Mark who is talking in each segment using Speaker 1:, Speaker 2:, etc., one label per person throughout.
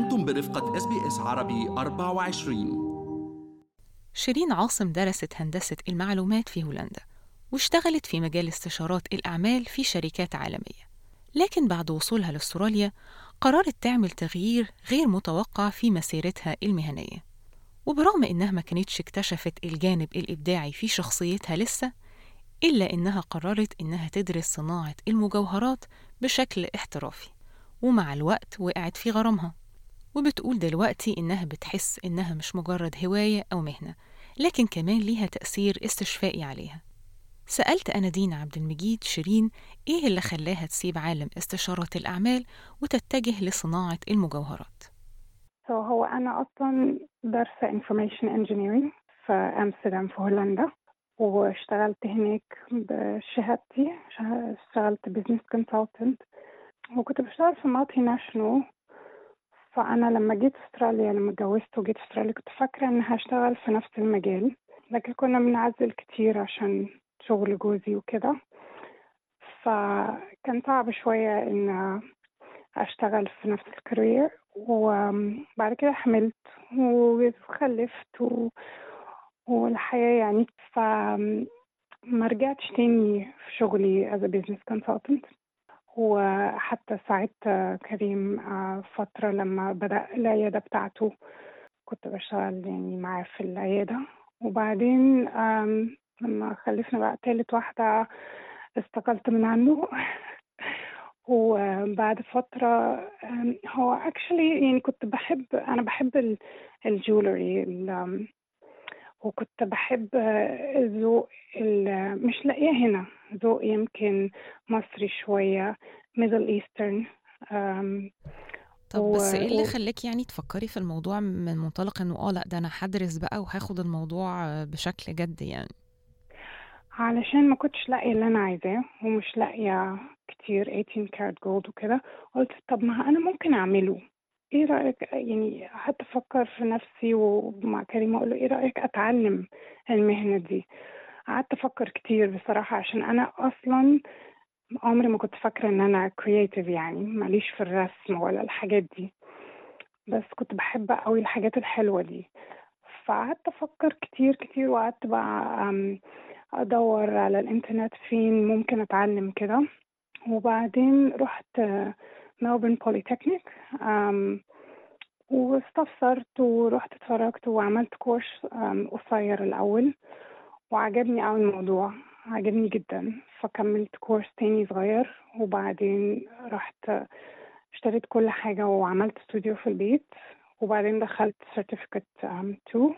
Speaker 1: أنتم برفقة SBS عربي 24
Speaker 2: شيرين عاصم درست هندسة المعلومات في هولندا واشتغلت في مجال استشارات الأعمال في شركات عالمية. لكن بعد وصولها لأستراليا قررت تعمل تغيير غير متوقع في مسيرتها المهنية. وبرغم إنها ما كانتش اكتشفت الجانب الإبداعي في شخصيتها لسه إلا إنها قررت إنها تدرس صناعة المجوهرات بشكل احترافي ومع الوقت وقعت في غرامها. وبتقول دلوقتي إنها بتحس إنها مش مجرد هواية أو مهنة لكن كمان ليها تأثير استشفائي عليها. سألت أنا دينا عبد المجيد شيرين إيه اللي خلاها تسيب عالم استشارة الأعمال وتتجه لصناعة المجوهرات؟
Speaker 3: So هو أنا أصلا دارسة information engineering في أمستردام في هولندا واشتغلت هناك بشهادتي اشتغلت business consultant وكنت بشتغل في مالتي ناشونال فأنا لما جيت أستراليا لما اتجوزت وجيت أستراليا كنت فاكرة إن هشتغل في نفس المجال لكن كنا بنعزل كتير عشان شغل جوزي وكده. فكان صعب شوية إن أشتغل في نفس الكارير وبعد كده حملت وخلفت و... والحياة يعني. فما رجعتش تاني في شغلي as a business consultant. وحتى ساعدت كريم فترة لما بدأ العيادة بتاعته. كنت بشتغل يعني معاه في العيادة. وبعدين لما خلفنا بقى تالت واحدة استقلت من عنه وبعد فترة هو actually يعني كنت بحب أنا بحب ال jewellery وكنت بحب الذوق مش لاقية هنا ذوق يمكن مصري شوية Middle Eastern
Speaker 2: طب و... بس إيه اللي خلاك يعني تفكري في الموضوع من منطلق إنه آه لأ ده أنا هدرس بقى وهاخد الموضوع بشكل جد يعني؟
Speaker 3: علشان ما كنتش لاقية اللي أنا عايزاه ومش لاقية كتير 18 carat gold وكده قلت طب ما أنا ممكن أعمله. إيه رأيك؟ يعني قعدت أفكر في نفسي ومع كريم أقول له إيه رأيك أتعلم المهنة دي؟ قعدت أفكر كتير بصراحة عشان أنا أصلا عمري ما كنت فاكرة إن أنا كرييتيف يعني ماليش في الرسم ولا الحاجات دي. بس كنت بحب قوي الحاجات الحلوة دي. فقعدت أفكر كتير كتير وقعدت بقى أدور على الإنترنت فين ممكن أتعلم كده. وبعدين رحت Melbourne Polytechnic واستفسرت ورحت اتفرجت وعملت كورس قصير الأول وعجبني أوي الموضوع عجبني جدا. فكملت كورس تاني صغير وبعدين رحت اشتريت كل حاجة وعملت استوديو في البيت. وبعدين دخلت certificate 2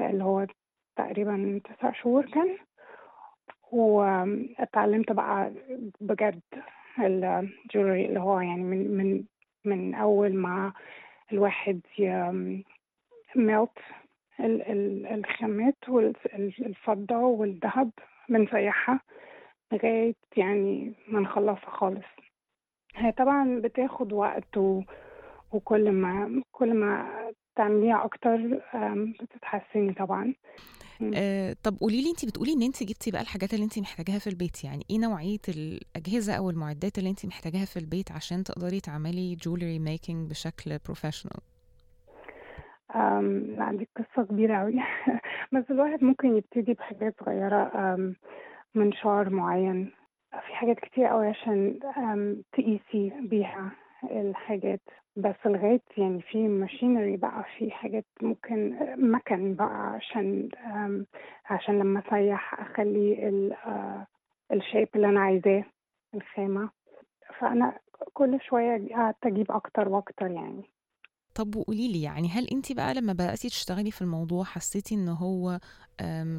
Speaker 3: اللي هو تقريبا تسع شهور كان. واتعلمت بقى بجد الجولري اللي هو يعني من من من أول ما الواحد ميلت الخامات والفضة والذهب بنسيحها لغاية يعني ما نخلصها خالص. هي طبعا بتاخد وقت و... وكل ما كل ما تعمليها أكتر بتتحسني طبعا.
Speaker 2: آه طب قولي لي انت بتقولي ان انت جبتي بقى الحاجات اللي انت محتاجاها في البيت يعني إيه نوعية الأجهزة أو المعدات اللي انت محتاجاها في البيت عشان تقدري تعملي jewellery making بشكل professional
Speaker 3: عندي قصة كبيرة أوي. بس الواحد ممكن يبتدي بحاجات صغيرة منشار معين. في حاجات كتير أوي عشان تقيسي بيها. الحاجات بس لغاية يعني في machinery بقى في حاجات ممكن مكن بقى عشان عشان لما اسيح أخلي ال shape اللي أنا عايزاه الخامة. فأنا كل شوية قعدت أجيب أكتر وأكتر يعني.
Speaker 2: طب وقولي لي يعني هل انت بقى لما بداتي تشتغلي في الموضوع حسيتي إن هو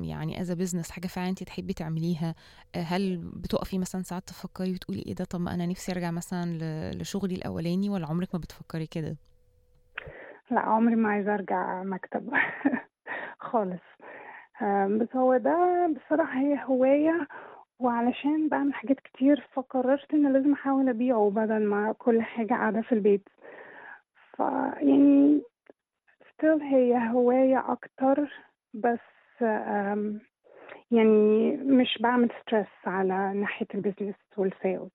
Speaker 2: يعني as business حاجة فعلا انت تحبي تعمليها؟ هل بتقفي مثلا ساعات تفكري وتقولي إيه ده طب ما أنا نفسي أرجع مثلا لشغلي الأولاني ولا عمرك ما بتفكري كده؟
Speaker 3: لا عمري ما عايزة أرجع مكتب خالص. بس هو ده بصراحة هي هواية وعلشان بعمل حاجات كتير فقررت إن لازم أحاول أبيعه بدل ما كل حاجة قاعدة في البيت. فيعني ستيل هي هواية أكتر بس يعني مش بعمل stress على ناحية ال business وال sales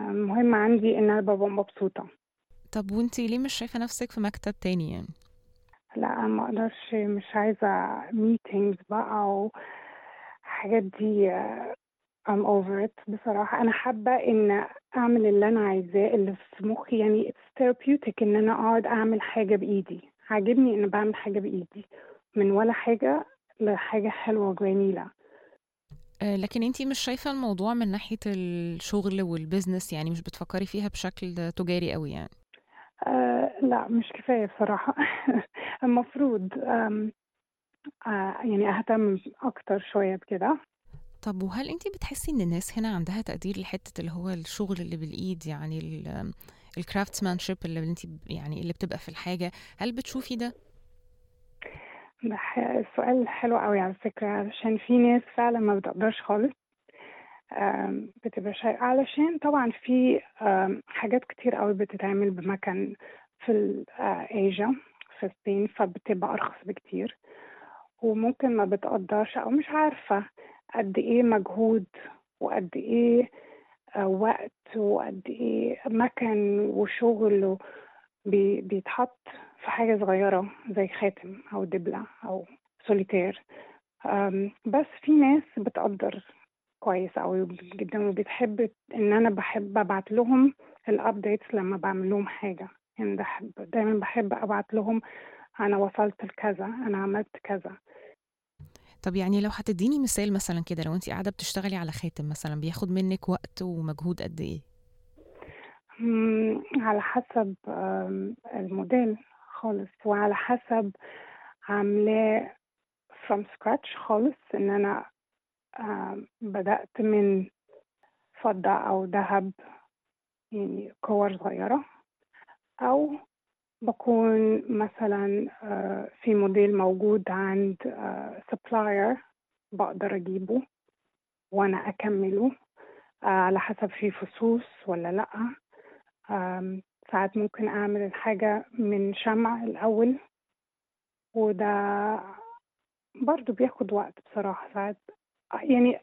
Speaker 3: مهم عندي إن أنا ببقى مبسوطة
Speaker 2: طب وانتي ليه مش شايفة نفسك في مكتب تاني يعني؟
Speaker 3: لا ما أقدرش مش عايزة meetings بقى وحاجات دي آه، I'm over it بصراحة. أنا حابة إن أعمل اللي أنا عايزاه اللي في مخي. يعني it's therapeutic إن أنا أقعد أعمل حاجة بإيدي. عاجبني إن بعمل حاجة بإيدي. من ولا حاجة لحاجة حلوة وجميلة.
Speaker 2: آه، لكن أنتي مش شايفة الموضوع من ناحية الشغل والبزنس يعني مش بتفكري فيها بشكل تجاري قوي يعني؟
Speaker 3: آه لا مش كفاية بصراحة. المفروض آه يعني أهتم أكتر شوية بكده.
Speaker 2: طب وهل انتي بتحسي ان الناس هنا عندها تقدير لحتة اللي هو الشغل اللي بالإيد يعني الكرافتسمانشيب اللي انتي ب- يعني اللي بتبقى في الحاجة؟ هل بتشوفي ده؟
Speaker 3: السؤال حلو قوي على فكرة علشان في ناس فعلا ما بتقدرش خالص. بتبقى شيء علشان طبعا في حاجات كتير قوي بتتعمل بمكن في ال- آه، ايجا في الصين فبتبقى أرخص بكتير. وممكن ما بتقدرش أو مش عارفة. قد إيه مجهود وقد إيه آه، وقت وقد إيه مكن وشغل بيتحط في حاجة صغيرة زي خاتم أو دبلة أو سوليتير بس في ناس بتقدر كويس أوي جدا وبتحب إن أنا بحب أبعت لهم ال updates لما بعمل لهم حاجة. يعني دايما بحب أبعت لهم أنا وصلت لكذا أنا عملت كذا.
Speaker 2: طب يعني لو هتديني مثال مثلا كده لو انتي قاعدة بتشتغلي على خاتم مثلا بياخد منك وقت ومجهود قد
Speaker 3: إيه؟ على حسب الموديل خالص وعلى حسب عاملاه from scratch خالص إن أنا بدأت من فضة أو ذهب يعني كور صغيرة أو بكون مثلا آه، في موديل موجود عند supplier بقدر أجيبه وأنا أكمله آه، على حسب في فصوص ولا لأ. آم، ساعات ممكن أعمل الحاجة من شمع الأول وده برضو بياخد وقت بصراحة. ساعات يعني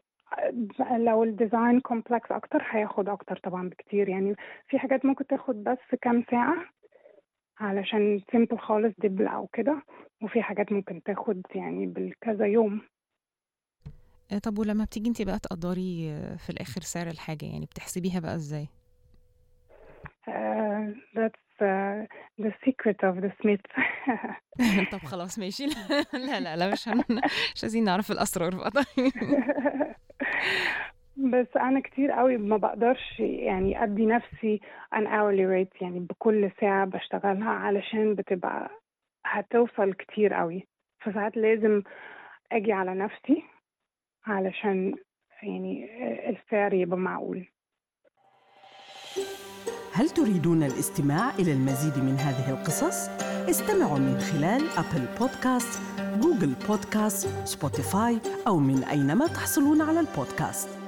Speaker 3: لو ال design complex أكتر هياخد أكتر طبعا بكتير. يعني في حاجات ممكن تاخد بس كام ساعة علشان simple خالص دبل أو كده وفي حاجات ممكن تاخد يعني بالكذا يوم
Speaker 2: آه، طب ولما بتيجي انتي بقى تقدري آه، في الآخر سعر الحاجة يعني بتحسبيها بقى إزاي؟
Speaker 3: Uh, that's uh, the secret of the smith
Speaker 2: طب خلاص ماشي لا لا لا مش. مش عايزين نعرف الأسرار بقى طيب
Speaker 3: بس أنا كتير قوي ما بقدرش يعني أدي نفسي an hourly rate يعني بكل ساعة بشتغلها علشان بتبقى هتوصل كتير قوي. فساعات لازم أجي على نفسي علشان يعني السعر يبقى معقول.
Speaker 4: هل تريدون الاستماع إلى المزيد من هذه القصص؟ استمعوا من خلال أبل بودكاست، جوجل بودكاست، سبوتيفاي أو من أينما تحصلون على البودكاست.